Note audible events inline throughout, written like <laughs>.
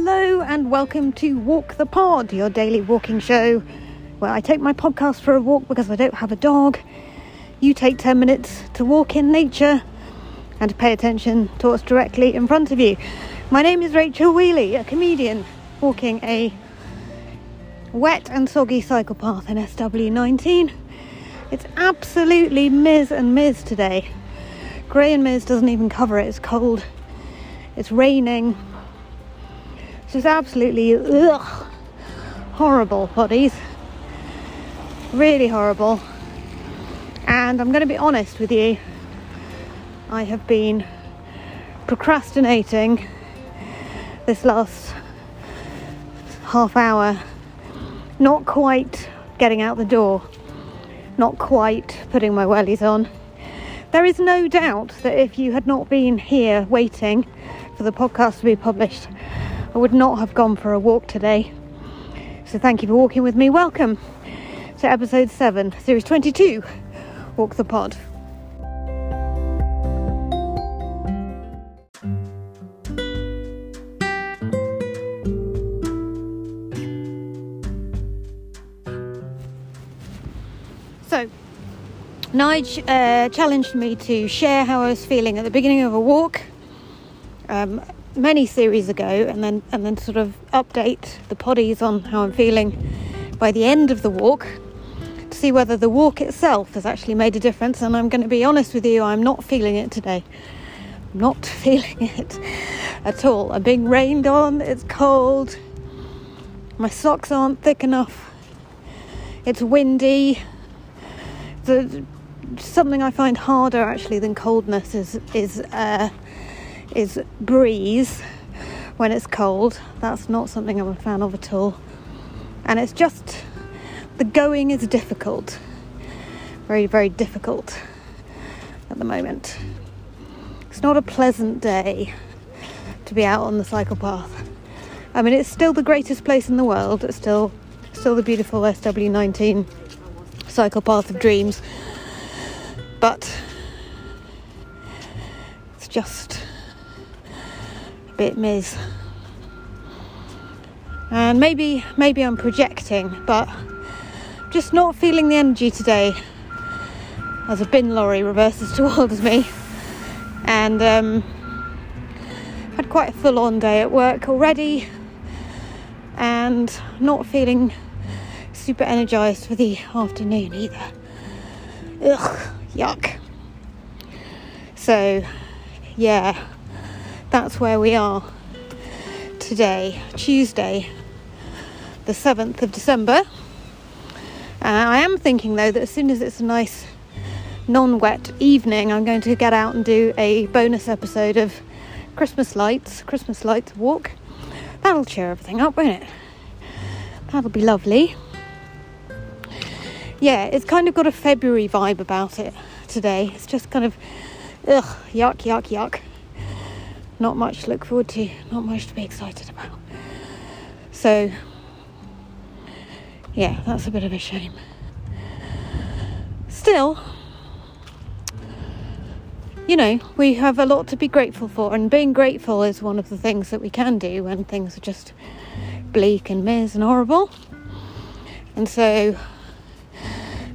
Hello and welcome to Walk the Pod, your daily walking show where I take my podcast for a walk because I don't have a dog. You take 10 minutes to walk in nature and to pay attention to what's directly in front of you. My name is Rachel Wheely, a comedian walking a wet and soggy cycle path in SW19. It's absolutely Miz and Miz today. Grey and Miz doesn't even cover it, it's cold, it's raining. It's just absolutely ugh, horrible bodies. Really horrible. And I'm going to be honest with you, I have been procrastinating this last half hour, not quite getting out the door, not quite putting my wellies on. There is no doubt that if you had not been here waiting for the podcast to be published, I would not have gone for a walk today. So thank you for walking with me. Welcome to episode 7, series 22 Walk the Pod. So, Nige uh, challenged me to share how I was feeling at the beginning of a walk. Um, many series ago and then and then sort of update the poddies on how I'm feeling by the end of the walk to see whether the walk itself has actually made a difference. And I'm going to be honest with you I'm not feeling it today. I'm not <laughs> feeling it at all. I'm being rained on it's cold. My socks aren't thick enough. It's windy. The, something I find harder actually than coldness is is uh, is breeze when it's cold. That's not something I'm a fan of at all. And it's just the going is difficult. Very, very difficult at the moment. It's not a pleasant day to be out on the cycle path. I mean, it's still the greatest place in the world. It's still, still the beautiful SW19 cycle path of dreams. But it's just bit Miz. And maybe maybe I'm projecting, but just not feeling the energy today. As a bin lorry reverses towards me, and um, had quite a full-on day at work already, and not feeling super energized for the afternoon either. Ugh, yuck. So, yeah, that's where we are today, Tuesday, the 7th of December. Uh, I am thinking though that as soon as it's a nice non wet evening, I'm going to get out and do a bonus episode of Christmas lights, Christmas lights walk. That'll cheer everything up, won't it? That'll be lovely. Yeah, it's kind of got a February vibe about it today. It's just kind of, ugh, yuck, yuck, yuck not much to look forward to, not much to be excited about. So, yeah, that's a bit of a shame. Still, you know, we have a lot to be grateful for, and being grateful is one of the things that we can do when things are just bleak and miz and horrible. And so,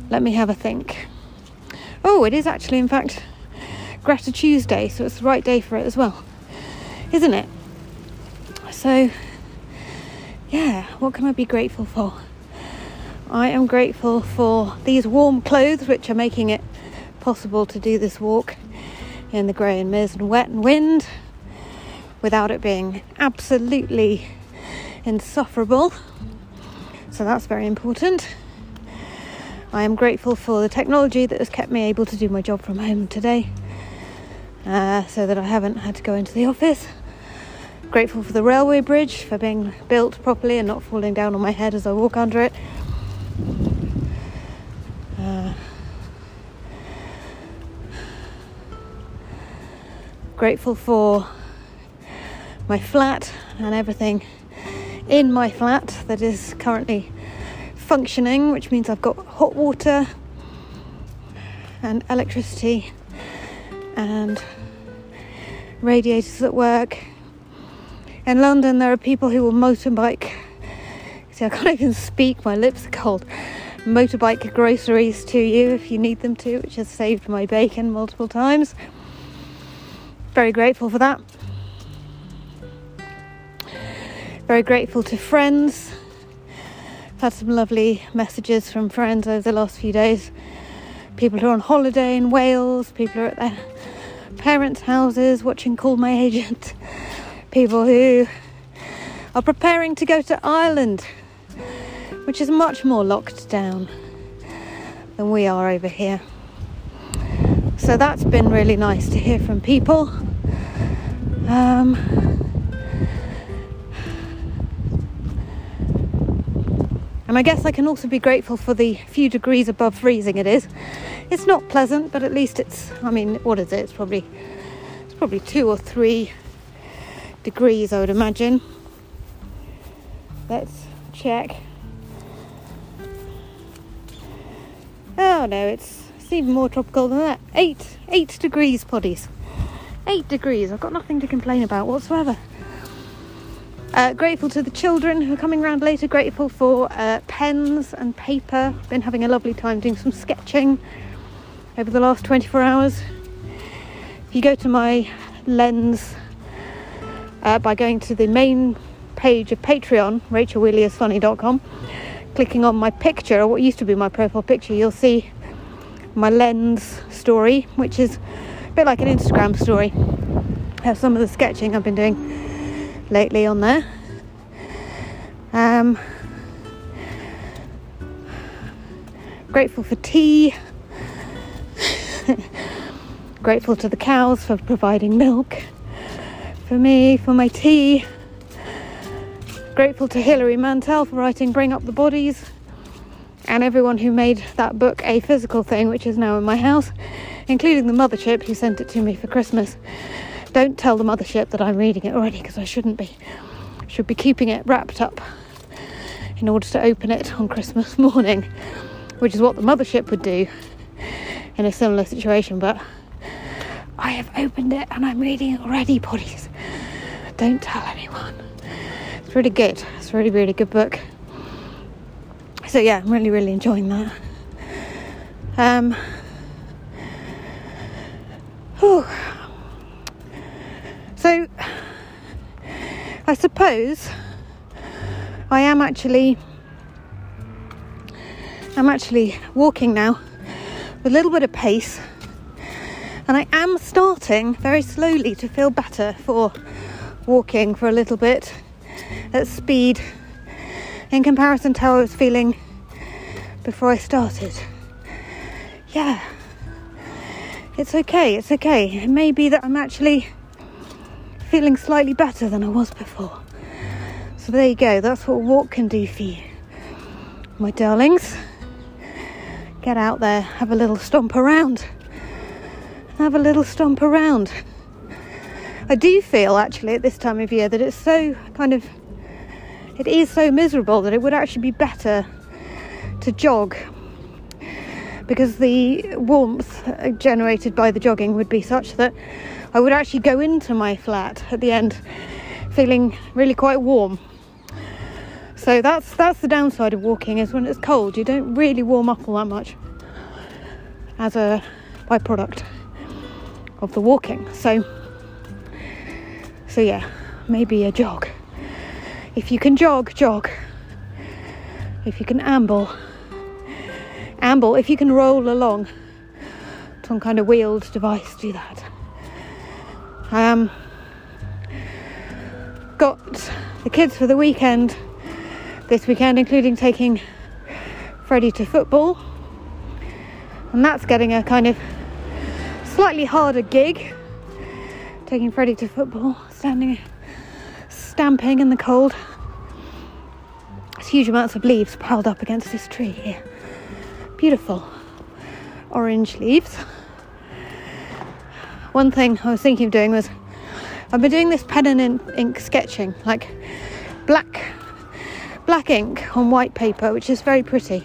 let me have a think. Oh, it is actually, in fact, Gratitude Tuesday, so it's the right day for it as well isn't it? So, yeah, what can I be grateful for? I am grateful for these warm clothes, which are making it possible to do this walk in the grey and mist and wet and wind without it being absolutely insufferable. So that's very important. I am grateful for the technology that has kept me able to do my job from home today uh, so that I haven't had to go into the office grateful for the railway bridge for being built properly and not falling down on my head as I walk under it. Uh, grateful for my flat and everything in my flat that is currently functioning, which means I've got hot water and electricity and radiators at work In London, there are people who will motorbike. See, I can't even speak, my lips are cold. Motorbike groceries to you if you need them to, which has saved my bacon multiple times. Very grateful for that. Very grateful to friends. Had some lovely messages from friends over the last few days. People who are on holiday in Wales, people who are at their parents' houses watching Call My Agent, people who are preparing to go to Ireland, which is much more locked down than we are over here. So that's been really nice to hear from people. Um, and I guess I can also be grateful for the few degrees above freezing it is. It's not pleasant, but at least it's. I mean, what is it? It's probably it's probably two or three degrees, I would imagine. Let's check. Oh no, it's, it's even more tropical than that. Eight, eight degrees, poddies. Eight degrees. I've got nothing to complain about whatsoever. Uh, grateful to the children who are coming around later. Grateful for uh, pens and paper. Been having a lovely time doing some sketching over the last 24 hours. If you go to my lens uh, by going to the main page of Patreon, rachelwheelyisfunny.com, clicking on my picture, or what used to be my profile picture, you'll see my lens story, which is a bit like an Instagram story. I have some of the sketching I've been doing lately on there. Um, grateful for tea. <laughs> grateful to the cows for providing milk for me, for my tea. Grateful to Hilary Mantel for writing Bring Up the Bodies and everyone who made that book a physical thing, which is now in my house, including the mothership who sent it to me for Christmas. Don't tell the mothership that I'm reading it already because I shouldn't be. Should be keeping it wrapped up in order to open it on Christmas <laughs> morning, which is what the mothership would do in a similar situation. But I have opened it and I'm reading it already, buddies. Don't tell anyone. It's really good. It's a really, really good book. So yeah, I'm really, really enjoying that. Um, whew. So I suppose I am actually I'm actually walking now with a little bit of pace and I am starting very slowly to feel better for walking for a little bit at speed in comparison to how I was feeling before I started. Yeah, it's okay, it's okay. It may be that I'm actually feeling slightly better than I was before. So there you go, that's what a walk can do for you. My darlings, get out there, have a little stomp around have a little stomp around. I do feel actually at this time of year that it's so kind of it is so miserable that it would actually be better to jog because the warmth generated by the jogging would be such that I would actually go into my flat at the end feeling really quite warm. So that's that's the downside of walking is when it's cold you don't really warm up all that much as a byproduct of the walking. So, so yeah, maybe a jog. If you can jog, jog. If you can amble, amble. If you can roll along some kind of wheeled device, do that. I Um, got the kids for the weekend this weekend, including taking Freddie to football, and that's getting a kind of slightly harder gig. Taking Freddie to football, standing, stamping in the cold. There's huge amounts of leaves piled up against this tree here. Beautiful orange leaves. One thing I was thinking of doing was I've been doing this pen and ink sketching, like black black ink on white paper, which is very pretty.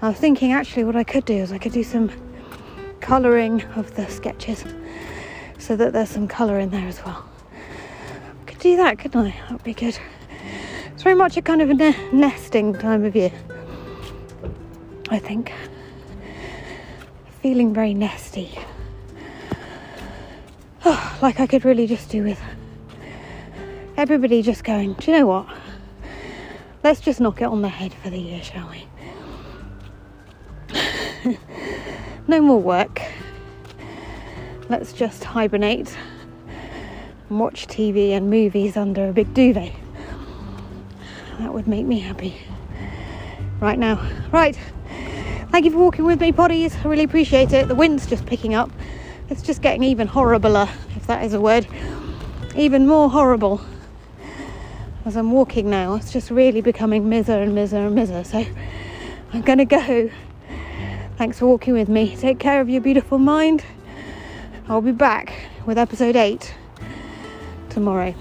I was thinking actually what I could do is I could do some colouring of the sketches so that there's some colour in there as well. Could do that, couldn't I? That would be good. It's very much a kind of a ne- nesting time of year. I think. Feeling very nesty. Oh, like I could really just do with everybody just going, do you know what? Let's just knock it on the head for the year, shall we? <laughs> no more work. Let's just hibernate and watch TV and movies under a big duvet. That would make me happy right now. Right. Thank you for walking with me, poddies. I really appreciate it. The wind's just picking up. It's just getting even horribler, if that is a word. Even more horrible as I'm walking now. It's just really becoming miser and miser and miser. So I'm going to go. Thanks for walking with me. Take care of your beautiful mind. I'll be back with episode 8 tomorrow.